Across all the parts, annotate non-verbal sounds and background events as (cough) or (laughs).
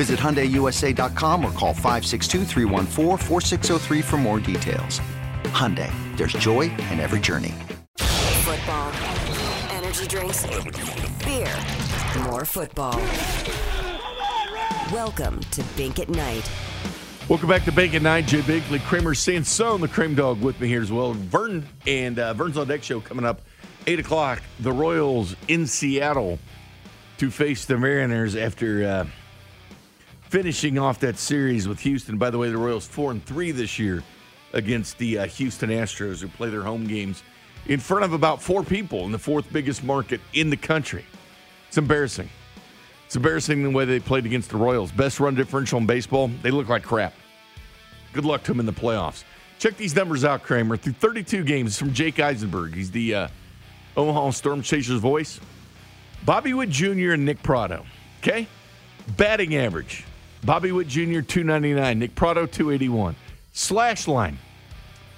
Visit HyundaiUSA.com or call 562 for more details. Hyundai, there's joy in every journey. Football, energy drinks, beer, more football. Welcome to Bink at Night. Welcome back to Bink at Night. Jay Binkley, Kramer Sansone, the Cream Dog with me here as well. Vern and uh, Vern's on Deck show coming up 8 o'clock. The Royals in Seattle to face the Mariners after uh, finishing off that series with Houston. By the way, the Royals 4 and 3 this year against the uh, Houston Astros, who play their home games in front of about four people in the fourth biggest market in the country. It's embarrassing. It's embarrassing the way they played against the Royals. Best run differential in baseball. They look like crap. Good luck to them in the playoffs. Check these numbers out, Kramer. Through 32 games from Jake Eisenberg. He's the uh, Omaha Storm Chasers voice. Bobby Witt Jr. and Nick Pratto. Okay? Batting average. Bobby Witt Jr. 299. Nick Pratto, 281. Slash line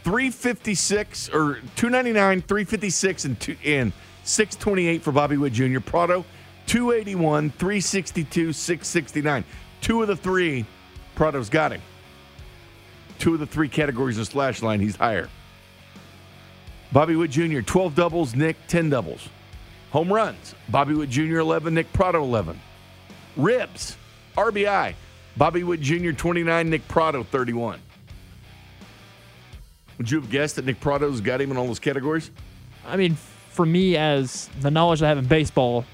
356 or 299, 356 and two, and 628 for Bobby Witt Jr. Pratto, 281, 362, 669. Two of the three, Pratto's got him. Two of the three categories of slash line, he's higher. Bobby Witt Jr., 12 doubles, Nick, 10 doubles. Home runs, Bobby Witt Jr., 11, Nick Pratto, 11. Ribs, RBI, Bobby Witt Jr., 29, Nick Pratto, 31. Would you have guessed that Nick Pratto's got him in all those categories? I mean, for me, as the knowledge I have in baseball,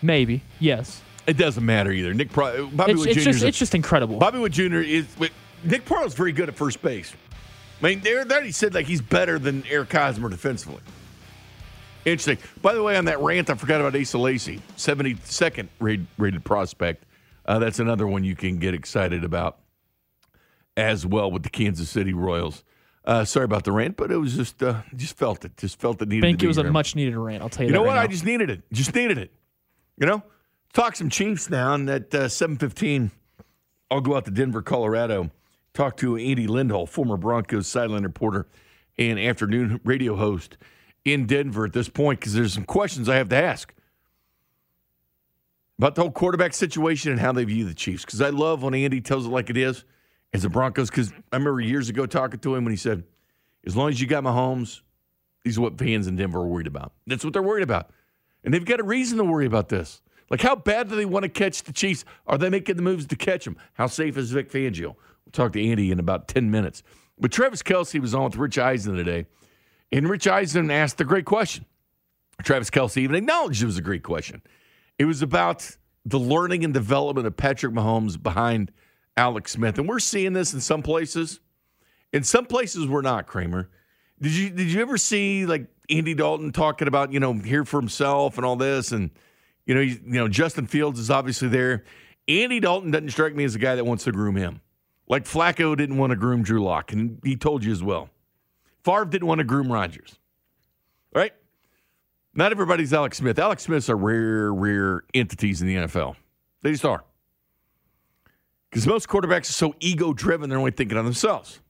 maybe, yes. It doesn't matter either. Nick Pratto, uh, Bobby It's, Witt it's Jr. just, it's just incredible. Bobby Witt Jr. is Nick Pratto's very good at first base. I mean, there, there he said like he's better than Eric Hosmer defensively. Interesting. By the way, on that rant, I forgot about Asa Lacy, 72nd rated, rated prospect. Uh, that's another one you can get excited about as well with the Kansas City Royals. Uh, sorry about the rant, but it was just uh, just felt it. Just felt it needed. think to it was a much needed rant. I'll tell you, You know right what? I just needed it. Just needed it. You know, talk some Chiefs now. And at uh, seven fifteen, I'll go out to Denver, Colorado. Talk to Andy Lindahl, former Broncos sideline reporter and afternoon radio host in Denver at this point, because there's some questions I have to ask about the whole quarterback situation and how they view the Chiefs. Because I love when Andy tells it like it is as the Broncos. Because I remember years ago talking to him when he said, "As long as you got Mahomes, these are what fans in Denver are worried about. That's what they're worried about. And they've got a reason to worry about this. Like, how bad do they want to catch the Chiefs? Are they making the moves to catch them? How safe is Vic Fangio? We'll talk to Andy in about 10 minutes. But Travis Kelce was on with Rich Eisen today, and Rich Eisen asked a great question. Travis Kelce even acknowledged it was a great question. It was about the learning and development of Patrick Mahomes behind Alex Smith. And we're seeing this in some places. In some places, we're not, Kramer. Did you did you ever see like Andy Dalton talking about you know here for himself and all this and you know you, you know Justin Fields is obviously there. Andy Dalton doesn't strike me as a guy that wants to groom him. Like Flacco didn't want to groom Drew Lock, and he told you as well. Favre didn't want to groom Rodgers. Right? Not everybody's Alex Smith. Alex Smith's are rare, rare entities in the NFL. They just are. Because most quarterbacks are so ego driven, they're only thinking of themselves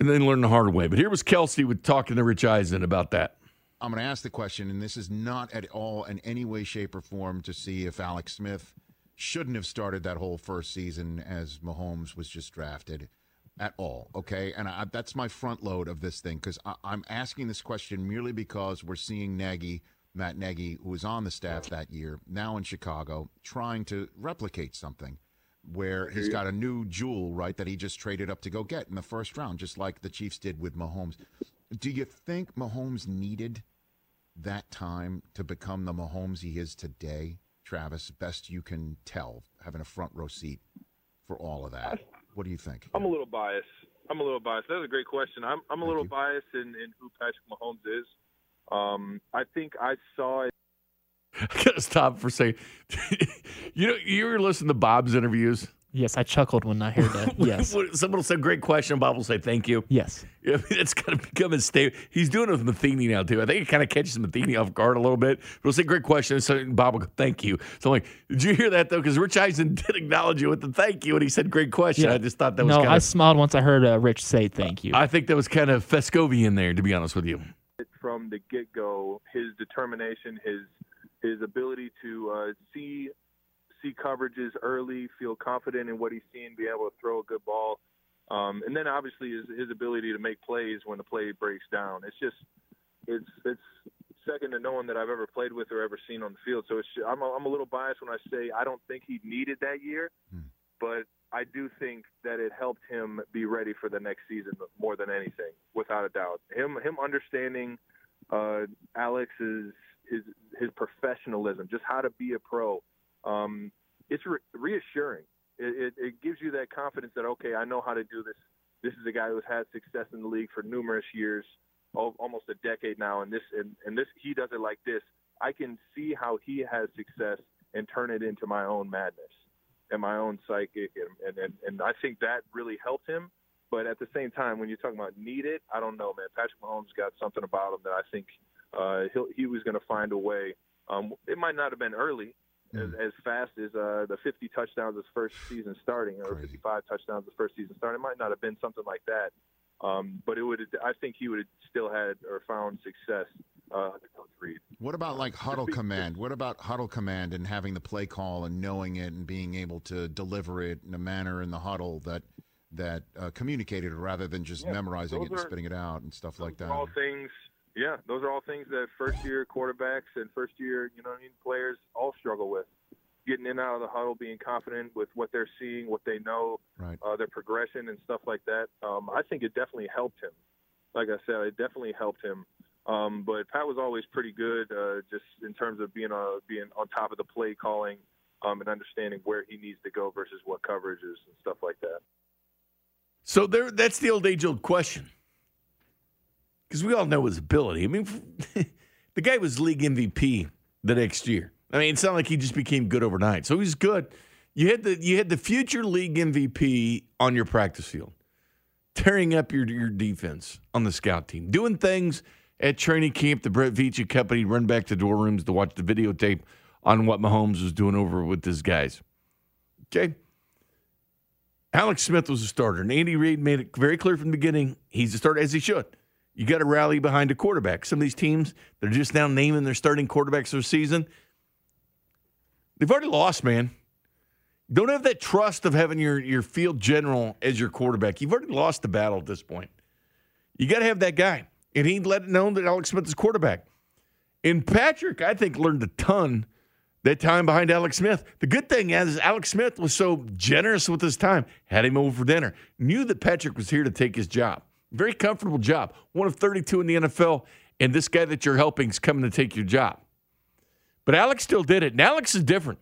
and then learn the hard way. But here was Kelce with talking to Rich Eisen about that. I'm going to ask the question, and this is not at all in any way, shape, or form to see if Alex Smith shouldn't have started that whole first season as Mahomes was just drafted at all. Okay, and I, that's my front load of this thing because I'm asking this question merely because we're seeing Nagy, Matt Nagy, who was on the staff that year, now in Chicago, trying to replicate something. where he's got a new jewel, right, that he just traded up to go get in the first round, just like the Chiefs did with Mahomes. Do you think Mahomes needed that time to become the Mahomes he is today, Travis? Best you can tell, having a front row seat for all of that. What do you think? I'm a little biased. I'm a little biased. That's a great question. I'm I'm a Thank little you. biased in, in who Patrick Mahomes is. Um, I think I saw it. I (laughs) gotta stop for a second. (laughs) you know, you ever listen to Bob's interviews? Yes, I chuckled when I heard that. (laughs) Yes. Someone will say, great question. Bob will say, thank you. Yes. (laughs) Yeah, I mean, it's kind of become a staple. He's doing it with Matheny now, too. I think it kind of catches Matheny off guard a little bit. But he'll say, great question. So Bob will go, thank you. So I'm like, did you hear that, though? Because Rich Eisen (laughs) did acknowledge you with the thank you. And he said, great question. I just thought that was no, kind I of, smiled once I heard uh, Rich say thank you. I think that was kind of Fescovian there, to be honest with you. from the get go his determination, his his ability to uh, see see coverages early, feel confident in what he's seeing, be able to throw a good ball, um, and then obviously his his ability to make plays when the play breaks down. It's just it's it's second to no one that I've ever played with or ever seen on the field. So it's I'm a, I'm a little biased when I say I don't think he needed that year, but I do think that it helped him be ready for the next season more than anything, without a doubt. Him him understanding uh, Alex's his his professionalism, just how to be a pro. Um, it's re- reassuring. It, it, it gives you that confidence that okay, I know how to do this. This is a guy who's had success in the league for numerous years, almost a decade now, and this and, and this he does it like this. I can see how he has success and turn it into my own madness and my own psychic, and and, and, and I think that really helped him. But at the same time, when you're talking about need it, I don't know, man. Patrick Mahomes got something about him that I think uh, he'll, he was going to find a way. Um, it might not have been early, as, as fast as uh, the 50 touchdowns his first season starting, or 55 touchdowns his first season starting. It might not have been something like that, um, but it would. I think he would have still had or found success. Uh, under Coach Reid. What about like huddle command? What about huddle command and having the play call and knowing it and being able to deliver it in a manner in the huddle that that uh, communicated rather than just Yeah, memorizing it and are- spitting it out and stuff like that? all things yeah those are all things that first year quarterbacks and first year you know what I mean players all struggle with. Getting in and out of the huddle being confident with what they're seeing what they know Right. uh, their progression and stuff like that. Um, i think it definitely helped him. Like i said it definitely helped him. Um, but pat was always pretty good uh, just in terms of being uh, being on top of the play calling um, and understanding where he needs to go versus what coverages and stuff like that. So there, that's the old age old question. Because we all know his ability. I mean, (laughs) the guy was league MVP the next year. I mean, it's not like he just became good overnight. So he's good. You had the you had the future league MVP on your practice field, tearing up your your defense on the scout team, doing things at training camp. The Brett Veach company run back to dorm rooms to watch the videotape on what Mahomes was doing over with his guys. Okay. Alex Smith was a starter, and Andy Reid made it very clear from the beginning he's a starter, as he should. You got to rally behind a quarterback. Some of these teams, they're just now naming their starting quarterbacks for the season. They've already lost, man. Don't have that trust of having your, your field general as your quarterback. You've already lost the battle at this point. You got to have that guy. And he let it known that Alex Smith is quarterback. And Patrick, I think, learned a ton that time behind Alex Smith. The good thing is Alex Smith was so generous with his time, had him over for dinner, knew that Patrick was here to take his job. Very comfortable job. One of 32 in the NFL, and this guy that you're helping is coming to take your job. But Alex still did it. And Alex is different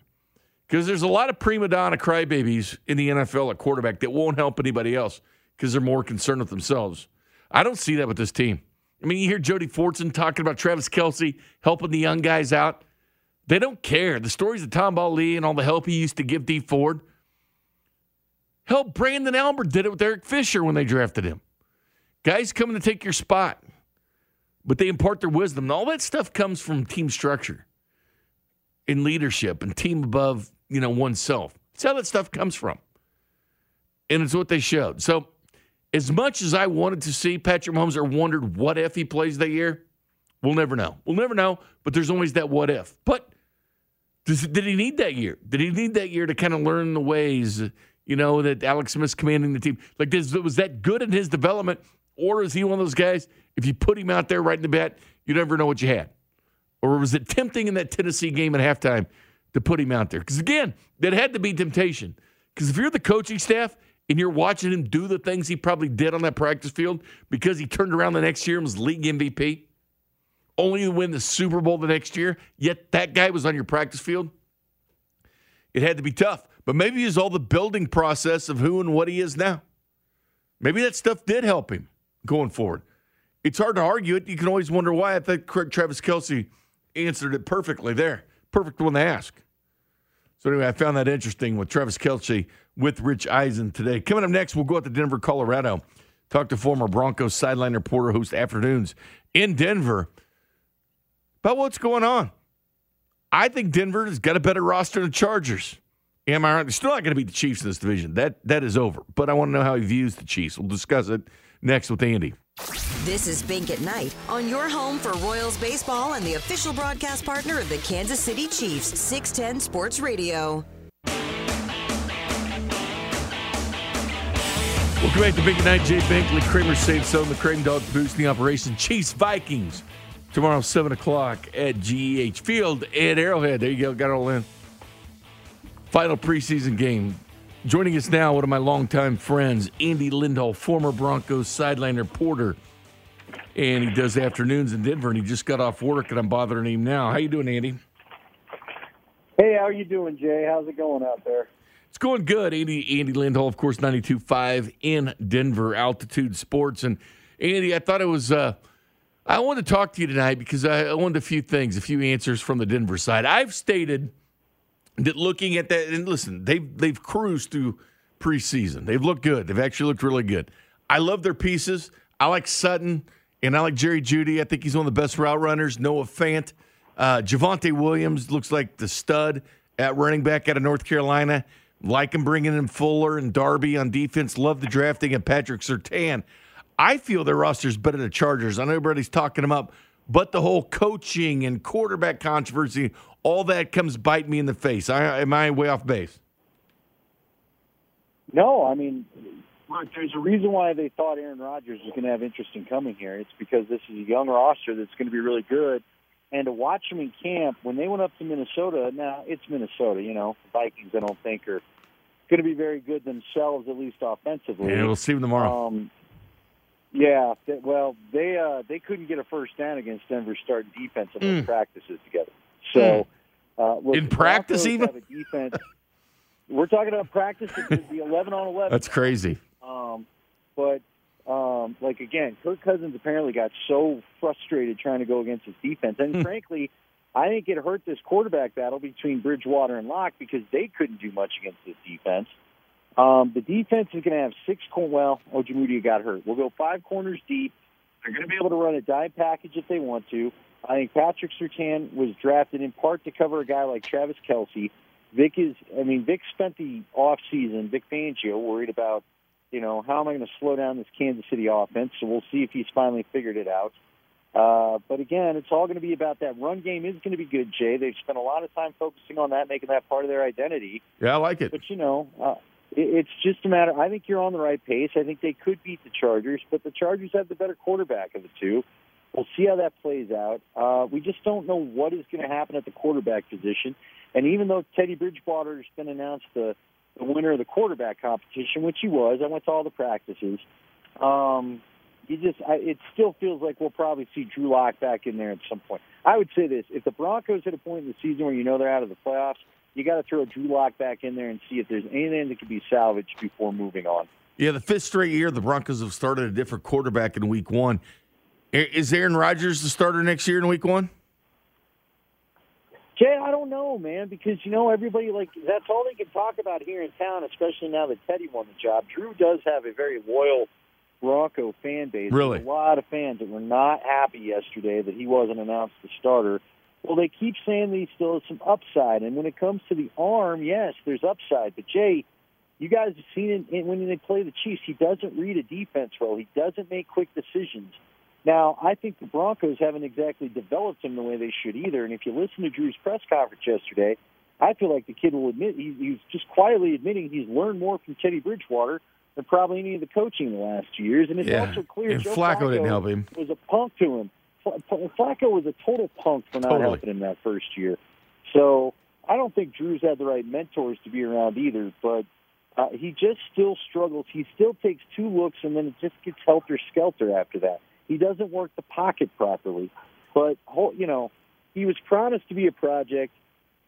because there's a lot of prima donna crybabies in the NFL at quarterback that won't help anybody else because they're more concerned with themselves. I don't see that with this team. I mean, you hear Jody Fortson talking about Travis Kelce helping the young guys out. They don't care. The stories of Tom Lee and all the help he used to give Dee Ford. Hell, Branden Albert did it with Eric Fisher when they drafted him. Guys coming to take your spot, but they impart their wisdom. And all that stuff comes from team structure and leadership and team above, you know, oneself. That's how that stuff comes from. And it's what they showed. So as much as I wanted to see Patrick Mahomes or wondered what if he plays that year, we'll never know. We'll never know, but there's always that what if. But does, did he need that year? Did he need that year to kind of learn the ways, you know, that Alex Smith's commanding the team? Like, this, was that good in his development? Or is he one of those guys, if you put him out there right in the bat, you never know what you had? Or was it tempting in that Tennessee game at halftime to put him out there? Because again, that had to be temptation. Because if you're the coaching staff and you're watching him do the things he probably did on that practice field because he turned around the next year and was league MVP, only to win the Super Bowl the next year, yet that guy was on your practice field, it had to be tough. But maybe it's all the building process of who and what he is now. Maybe that stuff did help him going forward. It's hard to argue it. You can always wonder why. I think Travis Kelce answered it perfectly there. Perfect one to ask. So anyway, I found that interesting with Travis Kelce with Rich Eisen today. Coming up next, we'll go out to Denver, Colorado. Talk to former Broncos sideline reporter, host afternoons in Denver about what's going on. I think Denver has got a better roster than the Chargers. Am I right? They're still not going to beat the Chiefs in this division. That that is over. But I want to know how he views the Chiefs. We'll discuss it next with Andy. This is Bink at Night on your home for Royals baseball and the official broadcast partner of the Kansas City Chiefs, 610 Sports Radio. Welcome back to Bink at Night. Jay Binkley, Kramer Sansone, the Kramer Dog boosting operation. Chiefs Vikings tomorrow, 7 o'clock at GEHA Field at Arrowhead. There you go. Got it all in. Final preseason game. Joining us now, one of my longtime friends, Andy Lindahl, former Broncos sideline reporter, and he does afternoons in Denver. And he just got off work, and I'm bothering him now. How you doing, Andy? Hey, how are you doing, Jay? How's it going out there? It's going good. Andy Andy Lindahl, of course, 92.5 in Denver, Altitude Sports. And Andy, I thought it was. Uh, I wanted to talk to you tonight because I, I wanted a few things, a few answers from the Denver side. I've stated that looking at that, and listen, they've they've cruised through preseason. They've looked good. They've actually looked really good. I love their pieces. I like Sutton and I like Jerry Jeudy. I think he's one of the best route runners. Noah Fant, uh, Javonte Williams looks like the stud at running back out of North Carolina. Like him bringing in Fuller and Darby on defense. Love the drafting of Patrick Surtain. I feel their roster's better than the Chargers. I know everybody's talking them up, but the whole coaching and quarterback controversy, all that comes bite me in the face. I, am I way off base? No, I mean, there's a reason why they thought Aaron Rodgers was going to have interest in coming here. It's because this is a young roster that's going to be really good. And to watch them in camp, when they went up to Minnesota, now it's Minnesota, you know, Vikings, I don't think are going to be very good themselves, at least offensively. Yeah, we'll see them tomorrow. Um, yeah, they, well, they uh, they couldn't get a first down against Denver's starting defense in mm. practices together. So, uh, look, in practice, even defense. we're talking about practice. the eleven on eleven. That's crazy. Um, but um, like again, Kirk Cousins apparently got so frustrated trying to go against his defense, and hmm. frankly, I think it hurt this quarterback battle between Bridgewater and Lock because they couldn't do much against this defense. Um, the defense is going to have six. Cor- well, Ojemudia got hurt. We'll go five corners deep. They're going to be able to run a dime package if they want to. I think Patrick Surtain was drafted in part to cover a guy like Travis Kelce. Vic is, I mean, Vic spent the off season, Vic Fangio, worried about, you know, how am I going to slow down this Kansas City offense? So we'll see if he's finally figured it out. Uh, but again, it's all going to be about that run game is going to be good, Jay. They've spent a lot of time focusing on that, making that part of their identity. Yeah, I like it. But you know, uh, it's just a matter. I think you're on the right pace. I think they could beat the Chargers, but the Chargers have the better quarterback of the two. We'll see how that plays out. Uh, we just don't know what is going to happen at the quarterback position. And even though Teddy Bridgewater has been announced the, the winner of the quarterback competition, which he was, I went to all the practices. Um, you just, I, it still feels like we'll probably see Drew Lock back in there at some point. I would say this: if the Broncos hit a point in the season where you know they're out of the playoffs, you got to throw Drew Lock back in there and see if there's anything that can be salvaged before moving on. Yeah, the fifth straight year the Broncos have started a different quarterback in Week One. Is Aaron Rodgers the starter next year in Week One? Jay, I don't know, man, because you know everybody like that's all they can talk about here in town, especially now that Teddy won the job. Drew does have a very loyal Bronco fan base. Really, There's a lot of fans that were not happy yesterday that he wasn't announced the starter. Well, they keep saying that he still has some upside, and when it comes to the arm, yes, there's upside. But Jay, you guys have seen it when they play the Chiefs. He doesn't read a defense well. He doesn't make quick decisions. Now, I think the Broncos haven't exactly developed him the way they should either. And if you listen to Drew's press conference yesterday, I feel like the kid will admit he, he's just quietly admitting he's learned more from Teddy Bridgewater than probably any of the coaching in the last two years. And it's yeah. also clear and Joe Flacco, Flacco didn't help him. Was a punk to him. Flacco was a total punk for not totally. helping him that first year. So I don't think Drew's had the right mentors to be around either. But Uh, he just still struggles. He still takes two looks and then it just gets helter skelter after that. He doesn't work the pocket properly. But you know, he was promised to be a project.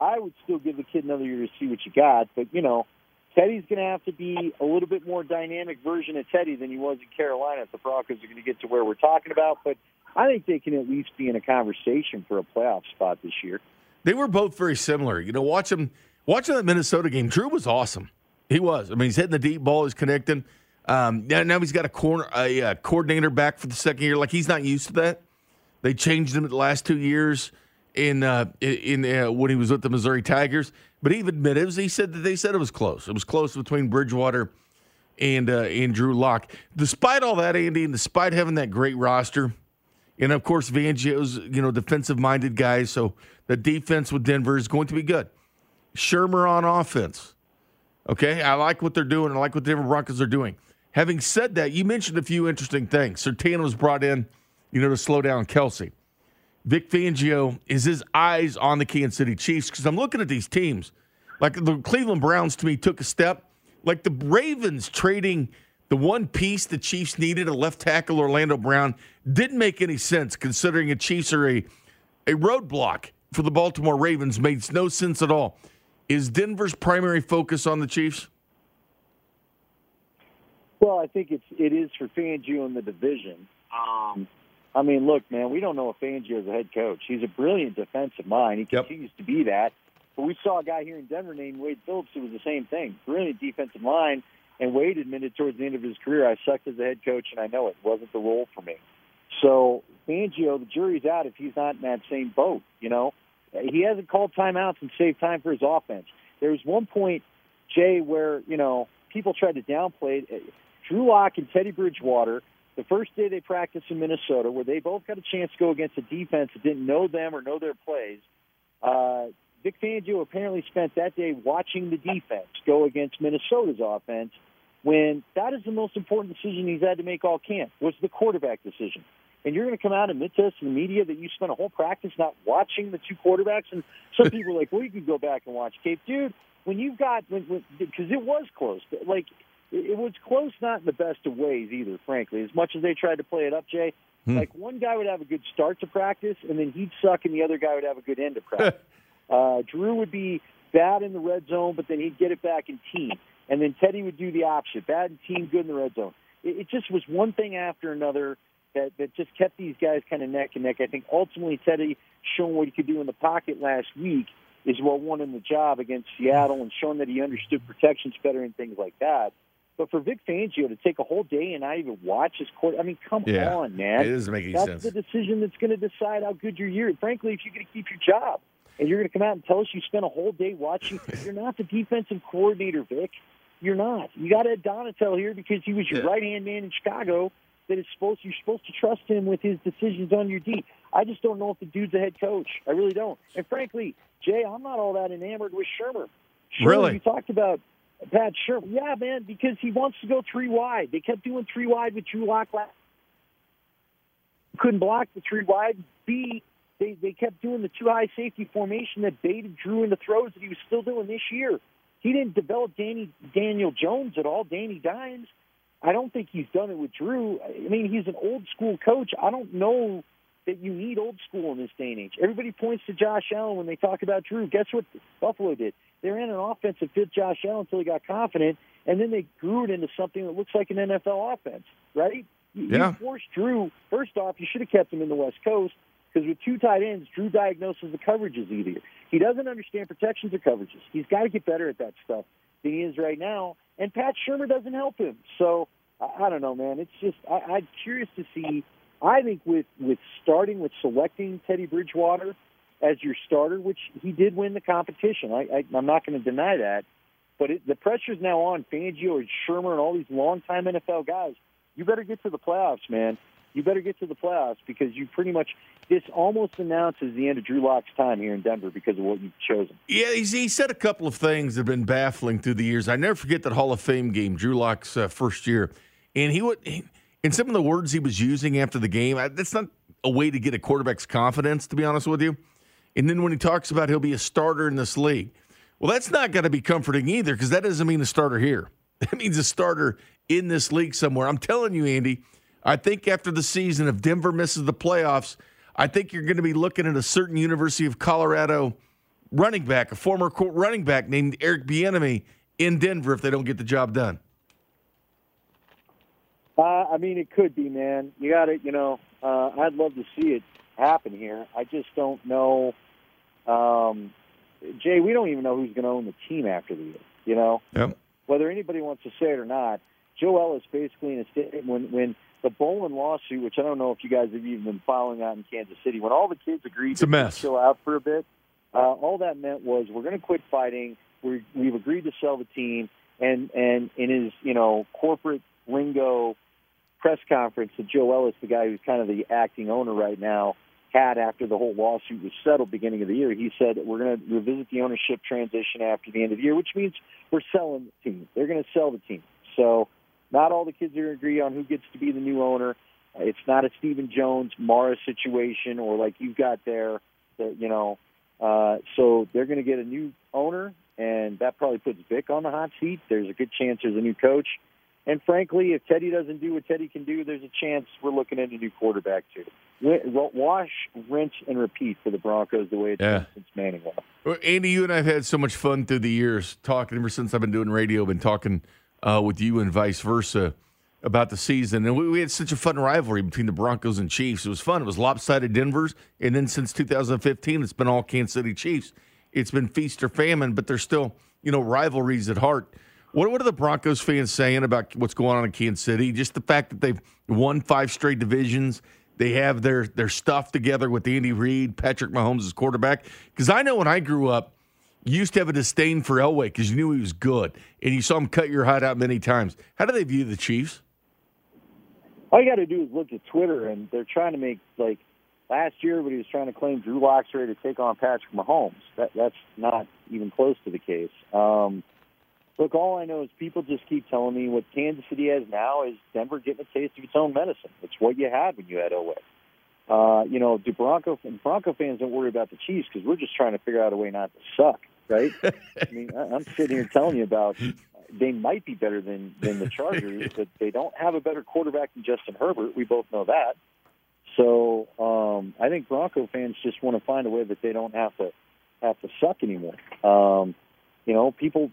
I would still give the kid another year to see what you got. But you know, Teddy's going to have to be a little bit more dynamic version of Teddy than he was in Carolina if the Broncos are going to get to where we're talking about. But I think they can at least be in a conversation for a playoff spot this year. They were both very similar. You know, watch them watching that Minnesota game. Drew was awesome. He was. I mean, he's hitting the deep ball. He's connecting. Um, now he's got a corner a, a coordinator back for the second year. Like he's not used to that. They changed him the last two years in uh, in uh, when he was with the Missouri Tigers. But he admitted he said that they said it was close. It was close between Bridgewater and uh, and Drew Lock. Despite all that, Andy, and despite having that great roster, and of course Fangio's you know defensive minded guys, so the defense with Denver is going to be good. Shurmur on offense. Okay, I like what they're doing. I like what the Denver Broncos are doing. Having said that, you mentioned a few interesting things. Surtain was brought in, you know, to slow down Kelce. Vic Fangio is his eyes on the Kansas City Chiefs because I'm looking at these teams. Like the Cleveland Browns to me took a step. Like the Ravens trading the one piece the Chiefs needed, a left tackle Orlando Brown, didn't make any sense considering the Chiefs are a, a roadblock for the Baltimore Ravens. Made no sense at all. Is Denver's primary focus on the Chiefs? Well, I think it's it is for Fangio in the division. Um, I mean, look, man, we don't know if Fangio is a head coach. He's a brilliant defensive mind. He yep. continues to be that. But we saw a guy here in Denver named Wade Phillips who was the same thing. Brilliant defensive line. And Wade admitted towards the end of his career, I sucked as a head coach, and I know it wasn't the role for me. So Fangio, the jury's out if he's not in that same boat. You know, he hasn't called timeouts and saved time for his offense. There was one point, Jay, where you know people tried to downplay it. Drew Lock and Teddy Bridgewater the first day they practiced in Minnesota, where they both got a chance to go against a defense that didn't know them or know their plays. Uh, Vic Fangio apparently spent that day watching the defense go against Minnesota's offense. When that is the most important decision he's had to make all camp was the quarterback decision. And you're going to come out and admit to us in the media that you spent a whole practice not watching the two quarterbacks. And some people are like, well, you could go back and watch tape, dude. When you've got, because it was close. Like it was close, not in the best of ways either, frankly. As much as they tried to play it up, Jay, hmm. like one guy would have a good start to practice, and then he'd suck, and the other guy would have a good end to (laughs) practice. uh, Drew would be bad in the red zone, but then he'd get it back in team. And then Teddy would do the opposite bad in team, good in the red zone. It, it just was one thing after another that, that just kept these guys kind of neck and neck. I think ultimately Teddy showing what he could do in the pocket last week is what won him the job against Seattle and showing that he understood protections better and things like that. But for Vic Fangio to take a whole day and not even watch his court, I mean, come yeah, on, man. It doesn't make any that's sense. the decision that's going to decide how good your year. Frankly, if you're going to keep your job and you're going to come out and tell us you spent a whole day watching, (laughs) you're not the defensive coordinator, Vic. You're not. You got Ed Donatell here because he was your yeah. right hand man in Chicago. That is supposed you're supposed to trust him with his decisions on your D. I just don't know if the dude's a head coach. I really don't. And frankly, Jay, I'm not all that enamored with Shurmur. Shurmur really? You talked about Pat Sure. Yeah, man, because he wants to go three wide. They kept doing three wide with Drew Lock last. Couldn't block the three wide. B, they, they kept doing the two high safety formation that baited Drew into throws that he was still doing this year. He didn't develop Danny Daniel Jones at all. Danny Dimes. I don't think he's done it with Drew. I mean, he's an old school coach. I don't know that you need old school in this day and age. Everybody points to Josh Allen when they talk about Drew. Guess what Buffalo did? They ran an offense that fit Josh Allen until he got confident, and then they grew it into something that looks like an NFL offense, right? You, yeah. you forced Drew. First off, you should have kept him in the West Coast because with two tight ends, Drew diagnoses the coverages easier. He doesn't understand protections or coverages. He's got to get better at that stuff than he is right now. And Pat Shurmur doesn't help him. So I, I don't know, man. It's just I, I'm curious to see. I think with with starting with selecting Teddy Bridgewater as your starter, which he did win the competition. I, I, I'm not going to deny that. But it, the pressure's now on Fangio and Shurmur and all these longtime NFL guys. You better get to the playoffs, man. You better get to the playoffs because you pretty much this almost announces the end of Drew Lock's time here in Denver because of what you've chosen. Yeah, he said a couple of things that have been baffling through the years. I never forget that Hall of Fame game, Drew Lock's uh, first year, and he would, in some of the words he was using after the game. That's not a way to get a quarterback's confidence, to be honest with you. And then when he talks about he'll be a starter in this league, well, that's not going to be comforting either because that doesn't mean a starter here. (laughs) That means a starter in this league somewhere. I'm telling you, Andy, I think after the season, if Denver misses the playoffs, I think you're going to be looking at a certain University of Colorado running back, a former running back named Eric Bieniemy in Denver if they don't get the job done. Uh, I mean, it could be, man. You got it. You know, uh, I'd love to see it happen here. I just don't know. Um, Jay, we don't even know who's going to own the team after the year. You know, yep. whether anybody wants to say it or not. Joe Ellis basically in a statement when when the Bowlen lawsuit, which I don't know if you guys have even been following out in Kansas City, when all the kids agreed it's to mess. chill out for a bit, uh, all that meant was we're going to quit fighting. we we've agreed to sell the team, and and in his you know corporate lingo press conference that Joe Ellis, the guy who's kind of the acting owner right now, had after the whole lawsuit was settled beginning of the year. He said we're going to revisit the ownership transition after the end of the year, which means we're selling the team. They're going to sell the team. So not all the kids are agree on who gets to be the new owner. It's not a Stephen Jones Mara situation or like you've got there that you know. Uh, so they're going to get a new owner, and that probably puts Vic on the hot seat. There's a good chance there's a new coach. And frankly, if Teddy doesn't do what Teddy can do, there's a chance we're looking at a new quarterback too. Wash, rinse, and repeat for the Broncos the way it's yeah. been since Manning left. Well, Andy, you and I have had so much fun through the years talking. Ever since I've been doing radio, been talking uh, with you and vice versa about the season. And we, we, had such a fun rivalry between the Broncos and Chiefs. It was fun. It was lopsided Denver's, and then since 2015, it's been all Kansas City Chiefs. It's been feast or famine, but there's still you know rivalries at heart. What, what are the Broncos fans saying about what's going on in Kansas City? Just the fact that they've won five straight divisions. They have their their stuff together with Andy Reid, Patrick Mahomes as quarterback. Because I know when I grew up, you used to have a disdain for Elway because you knew he was good, and you saw him cut your head out many times. How do they view the Chiefs? All you got to do is look at Twitter, and they're trying to make like last year, he was trying to claim Drew Lock's ready to take on Patrick Mahomes. That, that's not even close to the case. Um, Look, all I know is people just keep telling me what Kansas City has now is Denver getting a taste of its own medicine. It's what you had when you had Elway. Uh, you know, do Bronco and Bronco fans don't worry about the Chiefs because we're just trying to figure out a way not to suck, right? (laughs) I mean, I'm sitting here telling you about they might be better than than the Chargers, (laughs) but they don't have a better quarterback than Justin Herbert. We both know that. So um, I think Bronco fans just want to find a way that they don't have to have to suck anymore. Um, you know, people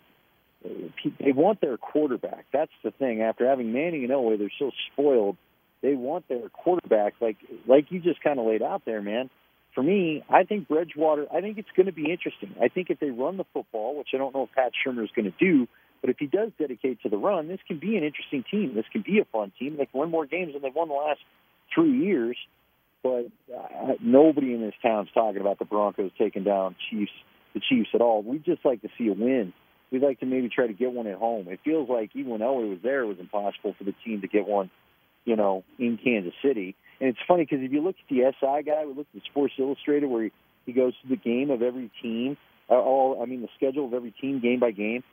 they want their quarterback. That's the thing. After having Manning and Elway, they're so spoiled. They want their quarterback, like like you just kind of laid out there, man. For me, I think Bridgewater. I think it's going to be interesting. I think if they run the football, which I don't know if Pat Shurmur is going to do, but if he does dedicate to the run, this can be an interesting team. This can be a fun team. They can win more games than they've won the last three years. But uh, nobody in this town's talking about the Broncos taking down Chiefs, the Chiefs at all. We'd just like to see a win we'd like to maybe try to get one at home. It feels like even when Elway was there, it was impossible for the team to get one, you know, in Kansas City. And it's funny because if you look at the SI guy, we look at the Sports Illustrated where he, he goes to the game of every team, uh, all I mean the schedule of every team game by game.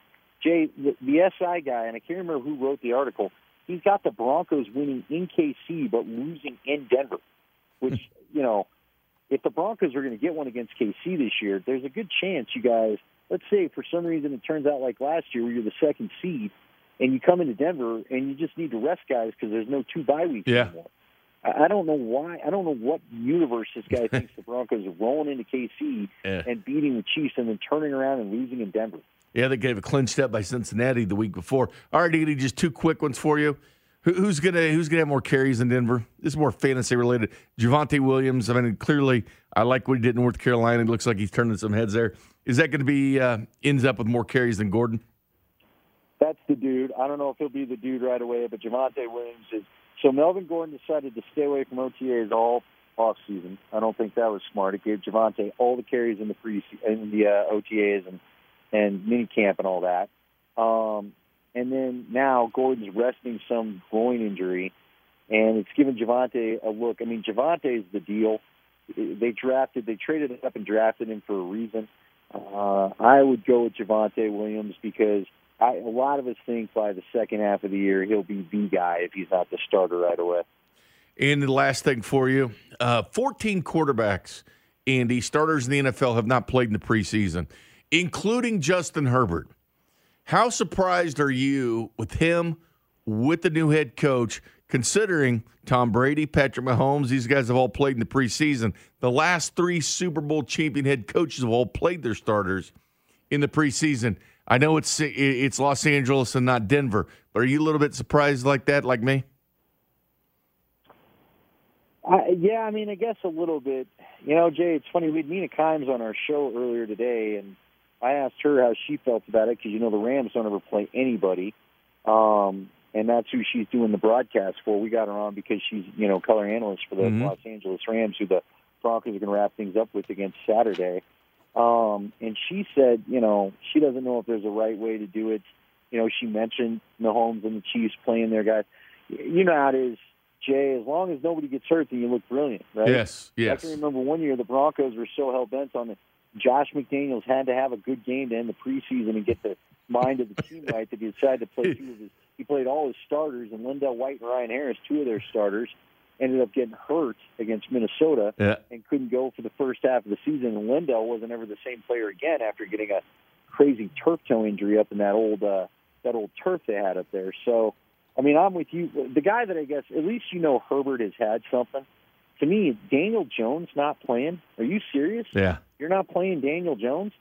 Jay, the, the SI guy, and I can't remember who wrote the article. He's got the Broncos winning in KC but losing in Denver, which you know, if the Broncos are going to get one against KC this year, there's a good chance you guys let's say for some reason it turns out like last year where you're the second seed and you come into Denver and you just need to rest guys because there's no two bye weeks yeah. anymore. I don't know why. I don't know what universe this guy (laughs) thinks the Broncos are rolling into KC yeah. and beating the Chiefs and then turning around and losing in Denver. Yeah, they gave a clinched up by Cincinnati the week before. All right, Edie, just two quick ones for you. Who's gonna Who's gonna have more carries in Denver? This is more fantasy related. Javonte Williams. I mean, clearly, I like what he did in North Carolina. It looks like he's turning some heads there. Is that going to be uh, ends up with more carries than Gordon? That's the dude. I don't know if he'll be the dude right away, but Javonte Williams is. So Melvin Gordon decided to stay away from OTAs all off season. I don't think that was smart. It gave Javonte all the carries in the pre in the uh, OTAs and and mini camp and all that. Um, and then now Gordon's resting some groin injury, and it's given Javonte a look. I mean, Javonte is the deal. They drafted, they traded up and drafted him for a reason. Uh, I would go with Javonte Williams because I, a lot of us think by the second half of the year he'll be the guy if he's not the starter right away. And the last thing for you uh, 14 quarterbacks, Andy, starters in the NFL have not played in the preseason, including Justin Herbert. How surprised are you with him, with the new head coach, considering Tom Brady, Patrick Mahomes, these guys have all played in the preseason. The last three Super Bowl champion head coaches have all played their starters in the preseason. I know it's it's Los Angeles and not Denver, but are you a little bit surprised like that, like me? Yeah, I mean, I guess a little bit. You know, Jay, it's funny. We had Mina Kimes on our show earlier today, and I asked her how she felt about it because you know the Rams don't ever play anybody, um, and that's who she's doing the broadcast for. We got her on because she's you know color analyst for the Mhm. Los Angeles Rams, who the Broncos are going to wrap things up with against Saturday. Um, and she said, you know, she doesn't know if there's a right way to do it. You know, she mentioned Mahomes and the Chiefs playing their guys. You know how it is, Jay. As long as nobody gets hurt, then you look brilliant, right? Yes, yes. I can remember one year the Broncos were so hell bent on it. Josh McDaniels had to have a good game to end the preseason and get the mind of the team (laughs) right that he decided to play (laughs) two of his. He played all his starters, and Lindell White and Ryan Harris, two of their starters, ended up getting hurt against Minnesota Yeah. and couldn't go for the first half of the season. And Lindell wasn't ever the same player again after getting a crazy turf toe injury up in that old uh, that old turf they had up there. So, I mean, I'm with you. The guy that I guess at least you know Herbert has had something. To me, Daniel Jones not playing. Are you serious? Yeah. You're not playing Daniel Jones?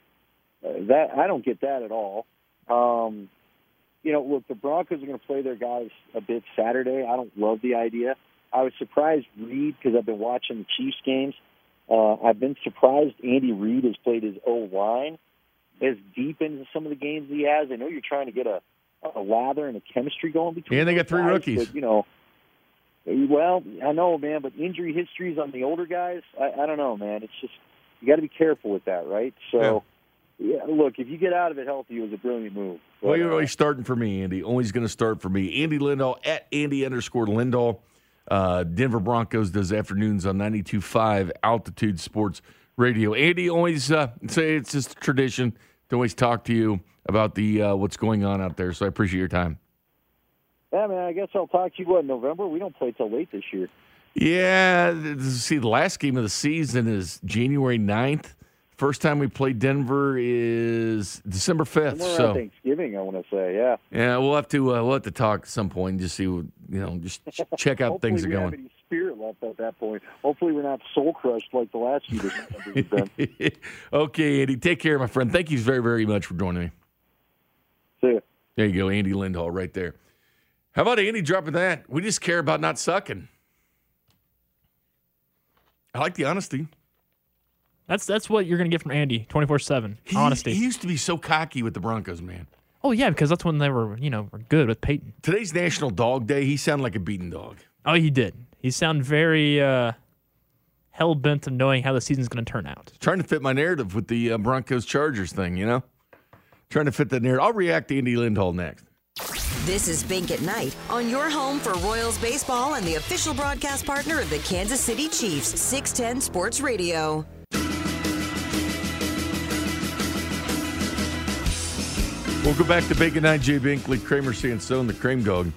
Uh, that I don't get that at all. Um, you know, look, the Broncos are going to play their guys a bit Saturday. I don't love the idea. I was surprised Reid because I've been watching the Chiefs games. Uh, I've been surprised Andy Reid has played his O line as deep into some of the games he has. I know you're trying to get a, a lather and a chemistry going between. And they got three guys, rookies. But, you know, well, I know, man, but injury histories on the older guys, I, I don't know, man. It's just you got to be careful with that, right? So, yeah. Look, if you get out of it healthy, it was a brilliant move. Well, But, you're uh, always starting for me, Andy. Always going to start for me. Andy Lindahl at Andy underscore Lindahl. Uh, Denver Broncos does afternoons on 92.5 Altitude Sports Radio. Andy always uh, say it's just a tradition to always talk to you about the uh, what's going on out there. So I appreciate your time. yeah, man. I guess I'll talk to you what in November. We don't play till late this year. Yeah, see, the last game of the season is January 9th. First time we played Denver is December 5th. So Thanksgiving, I want to say, yeah. yeah, we'll have to uh, we'll have to talk at some point and just see what you know, just (laughs) check out things are going. have any spirit left at that point. Hopefully, we're not soul crushed like the last few been. (laughs) okay, Andy, take care, my friend. Thank you very, very much for joining me. See ya. There you go, Andy Lindahl, right there. How about Andy dropping that? We just care about not sucking. I like the honesty. That's that's what you're gonna get from Andy, twenty four seven. Honesty. He used to be so cocky with the Broncos, man. oh yeah, because that's when they were you know were good with Peyton. Today's National Dog Day. He sounded like a beaten dog. Oh, he did. He sounded very uh, hell bent on knowing how the season's gonna turn out. Trying to fit my narrative with the uh, Broncos Chargers thing, you know? Trying to fit that narrative. I'll react to Andy Lindahl next. This is Bink at Night on your home for Royals baseball and the official broadcast partner of the Kansas City Chiefs, 610 Sports Radio. Welcome back to Bink at Night. Jay Binkley, Kramer Sansone, the Crame Dog.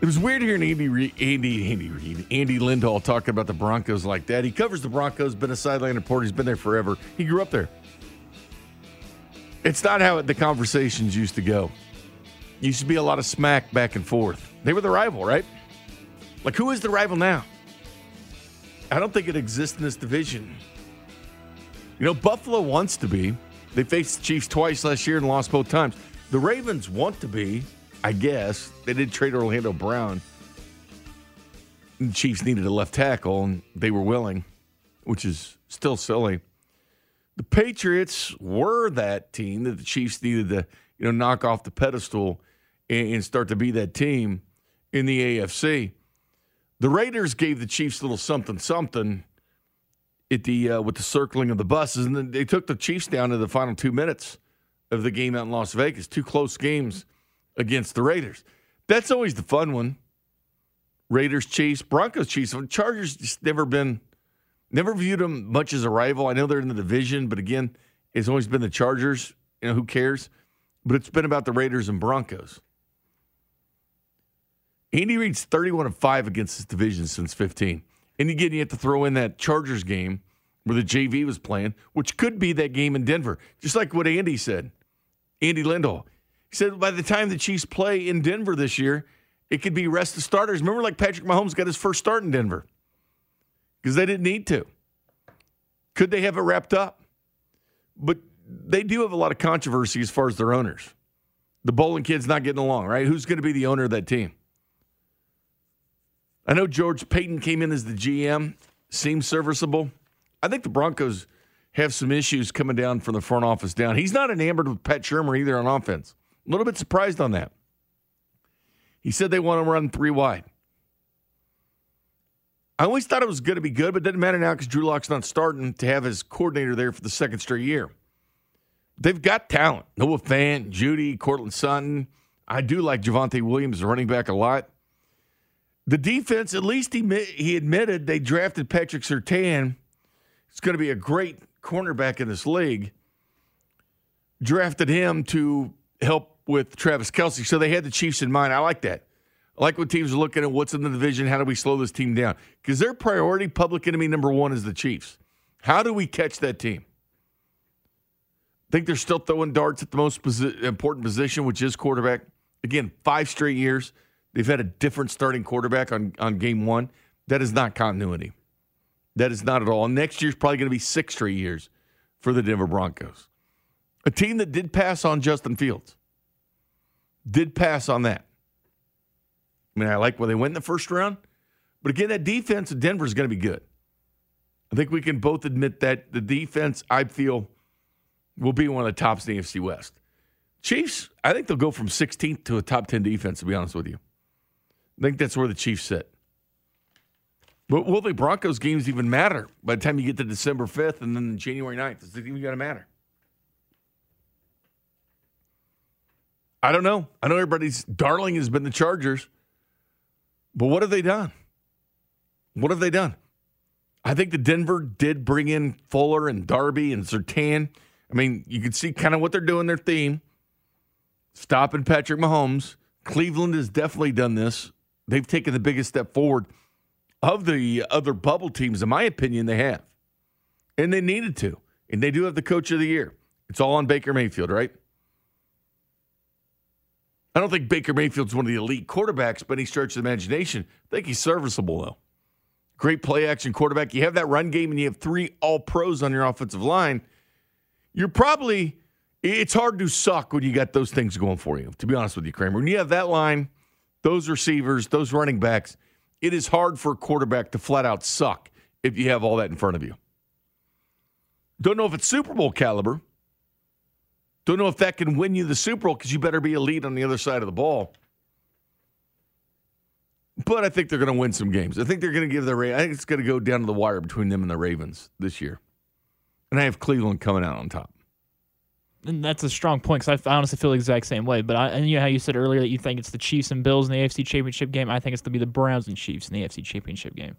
It was weird hearing Andy, Re- Andy, Andy Reid, Andy Lindahl talking about the Broncos like that. He covers the Broncos, been a sideline reporter. He's been there forever. He grew up there. It's not how the conversations used to go. Used to be a lot of smack back and forth. They were the rival, right? Like, who is the rival now? I don't think it exists in this division. You know, Buffalo wants to be. They faced the Chiefs twice last year and lost both times. The Ravens want to be, I guess. They did trade Orlando Brown. The Chiefs needed a left tackle, and they were willing, which is still silly. The Patriots were that team that the Chiefs needed to, you know, knock off the pedestal and, and start to be that team in the AFC. The Raiders gave the Chiefs a little something something at the uh, with the circling of the buses, and then they took the Chiefs down to the final two minutes of the game out in Las Vegas. Two close games against the Raiders. That's always the fun one. Raiders, Chiefs, Broncos, Chiefs. Chargers just never been, never viewed them much as a rival. I know they're in the division, but again, it's always been the Chargers. You know who cares? But it's been about the Raiders and Broncos. Andy Reid's 31 and 5 against this division since 15. And you again, you have to throw in that Chargers game where the JV was playing, which could be that game in Denver. Just like what Andy said. Andy Lindahl. He said by the time the Chiefs play in Denver this year, it could be rest of starters. Remember, like Patrick Mahomes got his first start in Denver because they didn't need to. Could they have it wrapped up? But they do have a lot of controversy as far as their owners. The Bowlen kid's not getting along, right? Who's going to be the owner of that team? I know George Paton came in as the GM, seems serviceable. I think the Broncos have some issues coming down from the front office down. He's not enamored with Pat Shurmur either on offense. A little bit surprised on that. He said they want to run three wide. I always thought it was going to be good, but doesn't matter now because Drew Lock's not starting to have his coordinator there for the second straight year. They've got talent. Noah Fant, Jeudy, Courtland Sutton. I do like Javonte Williams, running back a lot. The defense, at least he, he admitted they drafted Patrick Surtain. It's going to be a great cornerback in this league. Drafted him to help with Travis Kelce. So they had the Chiefs in mind. I like that. I like when teams are looking at what's in the division. How do we slow this team down? Because their priority, public enemy number one, is the Chiefs. How do we catch that team? I think they're still throwing darts at the most posi- important position, which is quarterback. Again, five straight years. They've had a different starting quarterback on, on game one. That is not continuity. That is not at all. Next year's probably going to be six straight years for the Denver Broncos. A team that did pass on Justin Fields. Did pass on that. I mean, I like where they went in the first round. But again, that defense of Denver is going to be good. I think we can both admit that the defense, I feel, will be one of the tops in the AFC West. Chiefs, I think they'll go from 16th to a top 10 defense, to be honest with you. I think that's where the Chiefs sit. But will the Broncos games even matter by the time you get to December 5th and then January 9th? Does it even going to matter? I don't know. I know everybody's darling has been the Chargers, but what have they done? What have they done? I think the Denver did bring in Fuller and Darby and Surtain. I mean, you can see kind of what they're doing, their theme. Stopping Patrick Mahomes. Cleveland has definitely done this. They've taken the biggest step forward of the other bubble teams, in my opinion, they have. And they needed to. And they do have the coach of the year. It's all on Baker Mayfield, right? I don't think Baker Mayfield's one of the elite quarterbacks, but he stretches imagination. I think he's serviceable, though. Great play action quarterback. You have that run game and you have three all pros on your offensive line. You're probably, it's hard to suck when you got those things going for you, to be honest with you, Kramer. When you have that line, those receivers, those running backs, it is hard for a quarterback to flat out suck if you have all that in front of you. Don't know if it's Super Bowl caliber. Don't know if that can win you the Super Bowl because you better be elite on the other side of the ball. But I think they're going to win some games. I think they're going to give the I think it's going to go down to the wire between them and the Ravens this year. And I have Cleveland coming out on top. And that's a strong point because I honestly feel the exact same way. But I, and you know how you said earlier that you think it's the Chiefs and Bills in the AFC Championship game. I think it's going to be the Browns and Chiefs in the AFC Championship game.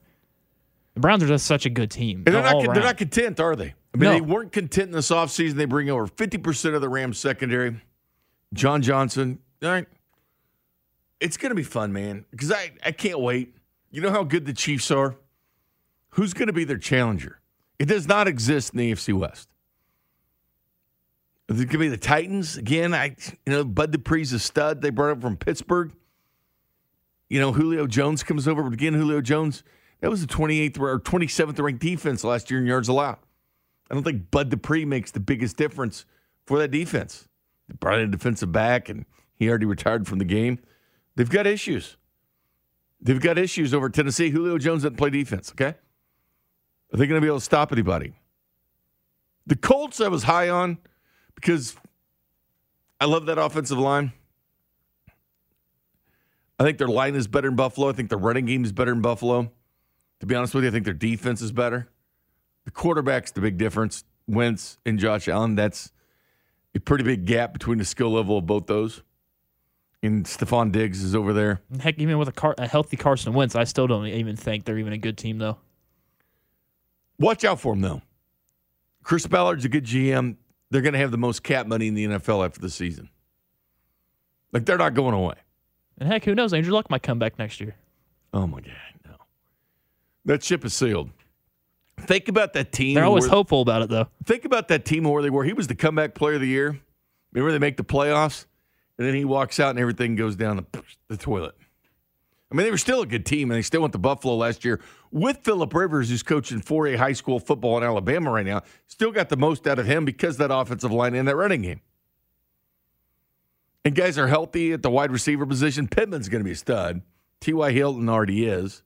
The Browns are just such a good team. And they're not, they're not content, are they? I mean, No. they weren't content in this offseason. They bring over 50% of the Rams secondary. John Johnson. All right. It's going to be fun, man, because I, I can't wait. You know how good the Chiefs are? Who's going to be their challenger? It does not exist in the AFC West. It to be the Titans? Again, I you know, Bud Dupree's a stud. They brought him from Pittsburgh. You know, Julio Jones comes over, but again, Julio Jones, that was the 28th or 27th ranked defense last year in yards allowed. I don't think Bud Dupree makes the biggest difference for that defense. They brought in a defensive back, and he already retired from the game. They've got issues. They've got issues over Tennessee. Julio Jones doesn't play defense, okay? Are they going to be able to stop anybody? The Colts I was high on because I love that offensive line. I think their line is better in Buffalo. I think their running game is better in Buffalo. To be honest with you, I think their defense is better. The quarterback's the big difference. Wentz and Josh Allen, that's a pretty big gap between the skill level of both those. And Stefon Diggs is over there. Heck, even with a, car, a healthy Carson Wentz, I still don't even think they're even a good team, though. Watch out for him, though. Chris Ballard's a good GM. They're going to have the most cap money in the NFL after the season. Like, they're not going away. And heck, who knows? Andrew Luck might come back next year. Oh, my God, no. That ship is sealed. Think about that team. They're always where- hopeful about it, though. Think about that team where they were. He was the comeback player of the year. Remember they make the playoffs, and then he walks out and everything goes down the, the toilet. I mean, they were still a good team, and they still went to Buffalo last year with Philip Rivers, who's coaching 4A high school football in Alabama right now. Still got the most out of him because that offensive line and that running game. And guys are healthy at the wide receiver position. Pittman's going to be a stud. T.Y. Hilton already is.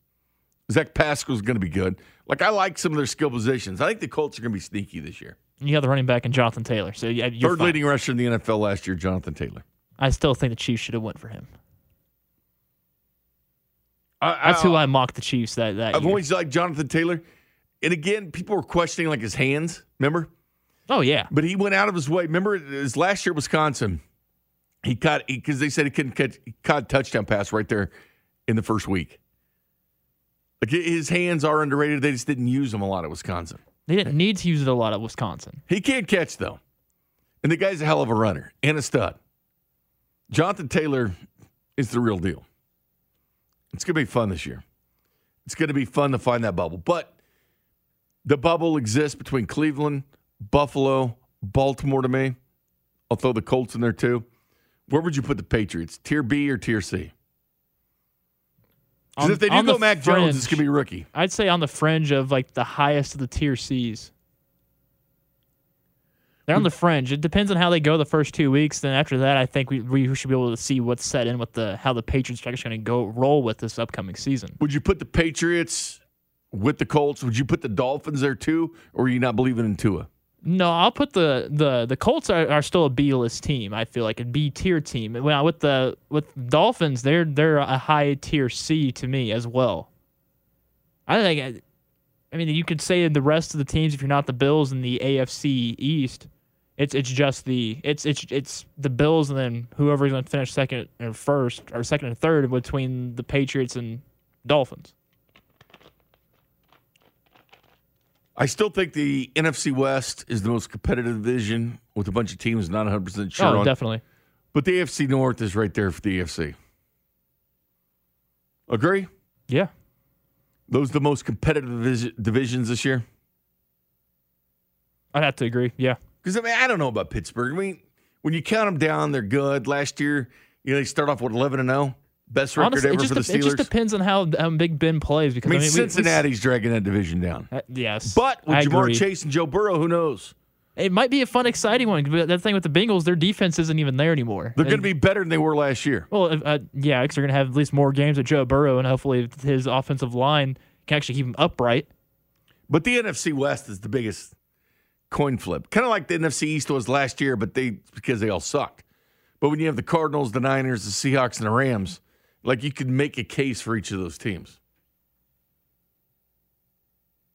Zach Pascal's going to be good. Like, I like some of their skill positions. I think the Colts are going to be sneaky this year. You got the running back in Jonathan Taylor. So yeah, you're Third fine. leading rusher in the NFL last year, Jonathan Taylor. I still think the Chiefs should have went for him. I, That's who I mocked the Chiefs that that I've year. always liked Jonathan Taylor. And again, people were questioning like his hands, remember? oh yeah, But he went out of his way. Remember his last year at Wisconsin, he caught because they said he couldn't catch he caught a touchdown pass right there in the first week. Like his hands are underrated. They just didn't use them a lot at Wisconsin. they didn't need to use it a lot at Wisconsin. He can't catch though. And the guy's a hell of a runner and a stud. Jonathan Taylor is the real deal. It's going to be fun this year. It's going to be fun to find that bubble. But the bubble exists between Cleveland, Buffalo, Baltimore to me. I'll throw the Colts in there too. Where would you put the Patriots? Tier B or tier C? Because if they do go the Mac Jones, it's going to be rookie. I'd say on the fringe of like the highest of the tier C's. They're on hmm. the fringe. It depends on how they go the first two weeks. Then after that, I think we, we should be able to see what's set in with the how the Patriots are actually going to go roll with this upcoming season. Would you put the Patriots with the Colts? Would you put the Dolphins there too? Or are you not believing in Tua? No, I'll put the the the Colts are, are still a B list team. I feel like a B tier team. Well, with the with Dolphins, they're they're a high tier C to me as well. I think. I mean, you could say the rest of the teams, if you're not the Bills in the AFC East, it's it's just the it's it's it's the Bills and then whoever's going to finish second or first or second and third between the Patriots and Dolphins. I still think the NFC West is the most competitive division with a bunch of teams not 100% sure oh, on. definitely. But the AFC North is right there for the AFC. Agree? Yeah. Those are the most competitive divisions this year? I'd have to agree. Yeah. Because, I mean, I don't know about Pittsburgh. I mean, when you count them down, they're good. Last year, you know, they start off with 11 and 0. Best record Honestly, ever for the de- it just depends on how, how big Ben plays. Because I mean, we- we- Cincinnati's dragging that division down. uh, yes, But with I Ja'Marr agree. Chase and Joe Burrow, who knows? it might be a fun, exciting one. But the thing with the Bengals, their defense isn't even there anymore. They're going to be better than they were last year. well, if- uh, yeah, because they're going to have at least more games with Joe Burrow, and hopefully his offensive line can actually keep him upright. But the NFC West is the biggest coin flip. Kind of like the NFC East was last year, but they because they all sucked. But when you have the Cardinals, the Niners, the Seahawks, and the Rams, like you could make a case for each of those teams.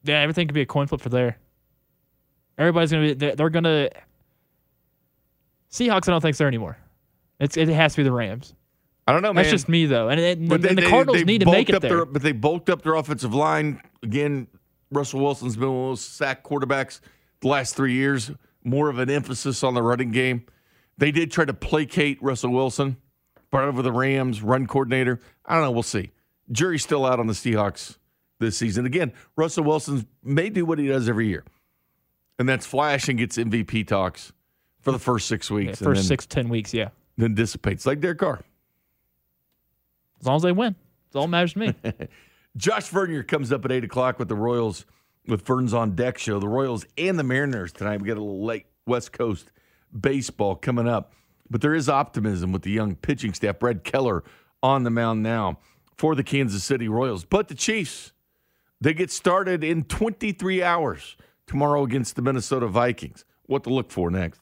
Yeah, everything could be a coin flip for there. Everybody's to be. They're, to. Seahawks, I don't think so anymore. It's it has to be the Rams. I don't know, man. That's just me though, and, and, But and the Cardinals they need to make it up there. Their, but they bulked up their offensive line again. Russell Wilson's been one of those sack quarterbacks the last three years. More of an emphasis on the running game. They did try to placate Russell Wilson, part of the Rams run coordinator. I don't know. We'll see. Jury's still out on the Seahawks this season. Again, Russell Wilson may do what he does every year, and that's flash and gets MVP talks for the first six Yeah, weeks, and first then, six ten weeks, yeah. then dissipates like Derek Carr. As long as they win, it's all matters to me. (laughs) Josh Vernier comes up at 8 o'clock with the Royals with Vern's on Deck show. The Royals and the Mariners tonight. We got a little late West Coast baseball coming up. But there is optimism with the young pitching staff. Brad Keller on the mound now for the Kansas City Royals. But the Chiefs, they get started in 23 hours tomorrow against the Minnesota Vikings. What to look for next.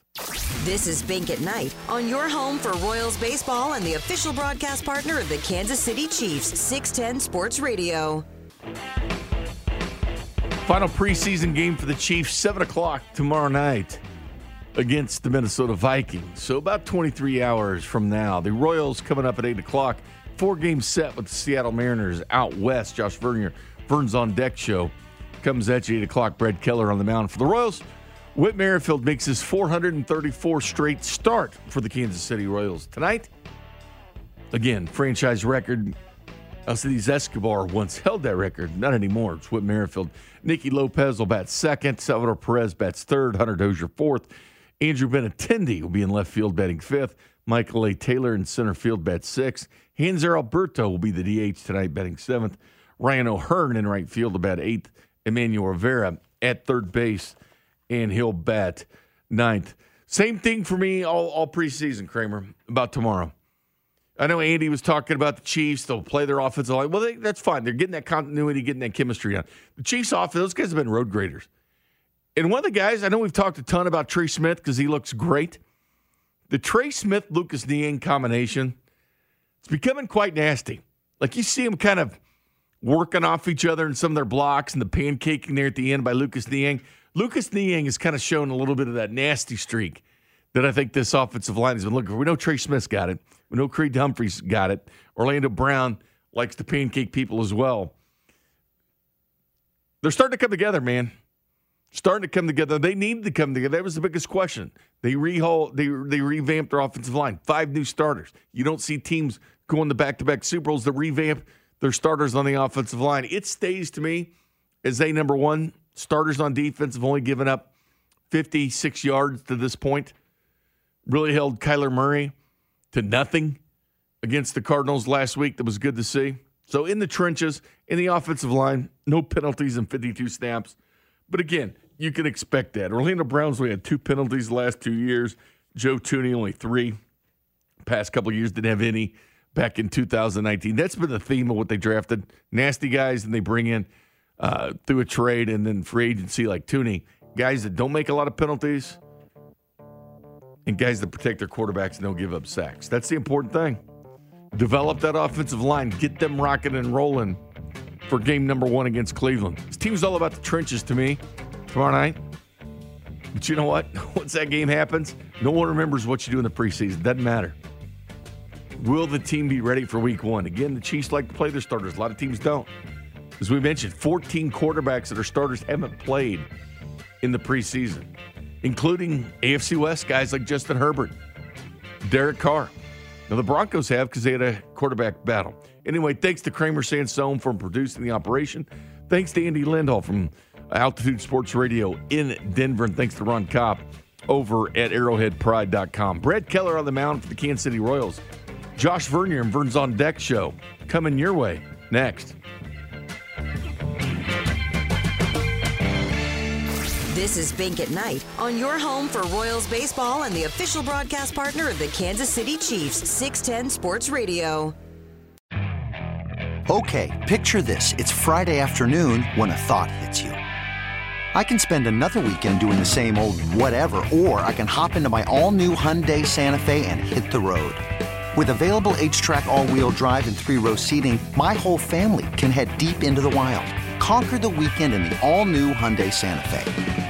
This is Bink at Night on your home for Royals baseball and the official broadcast partner of the Kansas City Chiefs, 610 Sports Radio. Final preseason game for the Chiefs, 7 o'clock tomorrow night against the Minnesota Vikings. So about 23 hours from now. The Royals coming up at 8 o'clock. Four game set with the Seattle Mariners out west. Josh Vernier, Vern's on Deck show comes at you 8 o'clock. Brad Keller on the mound for the Royals. Whit Merrifield makes his 434 straight start for the Kansas City Royals. Tonight, again, franchise record Uh, Alcides Escobar once (laughs) held that record. Not anymore. It's Whit Merrifield. Nicky Lopez will bat second. Salvador Perez bats third. Hunter Dozier fourth. Andrew Benintendi will be in left field batting fifth. Michael A. Taylor in center field, bat sixth. Hanser Alberto will be the DH tonight, batting seventh. Ryan O'Hearn in right field, about eighth. Emmanuel Rivera at third base, and he'll bat ninth. Same thing for me all, all preseason, Kramer, about tomorrow. I know Andy was talking about the Chiefs. They'll play their offensive line. Well, they, that's fine. They're getting that continuity, getting that chemistry on. The Chiefs' offense, those guys have been road graders. And one of the guys, I know we've talked a ton about Trey Smith because he looks great. The Trey Smith Lucas Niang combination, it's becoming quite nasty. Like you see them kind of working off each other in some of their blocks and the pancaking there at the end by Lucas Niang. Lucas Niang has kind of shown a little bit of that nasty streak that I think this offensive line has been looking for. We know Trey Smith's got it. We know Creed Humphrey's got it. Orlando Brown likes to pancake people as well. They're starting to come together, man. Starting to come together. They needed to come together. That was the biggest question. They rehaul, they they revamped their offensive line. Five new starters. You don't see teams going to back to back Super Bowls to revamp their starters on the offensive line. It stays to me as a number one. Starters on defense have only given up 56 yards to this point. Really held Kyler Murray to nothing against the Cardinals last week. That was good to see. So in the trenches, in the offensive line, no penalties in 52 snaps. But again, you can expect that. Orlando Browns only had two penalties the last two years. Joe Thuney only three. Past couple years didn't have any. Back in 2019, that's been the theme of what they drafted: nasty guys, and they bring in uh, through a trade and then free agency like Tooney guys that don't make a lot of penalties, and guys that protect their quarterbacks and don't give up sacks. That's the important thing. Develop that offensive line, get them rocking and rolling for game number one against Cleveland. This team's all about the trenches to me tomorrow night. But you know what? (laughs) Once that game happens, no one remembers what you do in the preseason. Doesn't matter. Will the team be ready for week one? Again, the Chiefs like to play their starters. A lot of teams don't. As we mentioned, 14 quarterbacks that are starters haven't played in the preseason, including AFC West guys like Justin Herbert, Derek Carr. Now, the Broncos have because they had a quarterback battle. Anyway, thanks to Kramer Sansone for producing the operation. Thanks to Andy Lindahl from Altitude Sports Radio in Denver. And thanks to Ron Kopp over at arrowheadpride.com. Brad Keller on the mound for the Kansas City Royals. Josh Vernier and Vern's on Deck show coming your way next. This is Bink at Night on your home for Royals baseball and the official broadcast partner of the Kansas City Chiefs, 610 Sports Radio. Okay, picture this. It's Friday afternoon when a thought hits you. I can spend another weekend doing the same old whatever, or I can hop into my all new Hyundai Santa Fe and hit the road. With available HTRAC, all wheel drive, and three row seating, my whole family can head deep into the wild. Conquer the weekend in the all new Hyundai Santa Fe.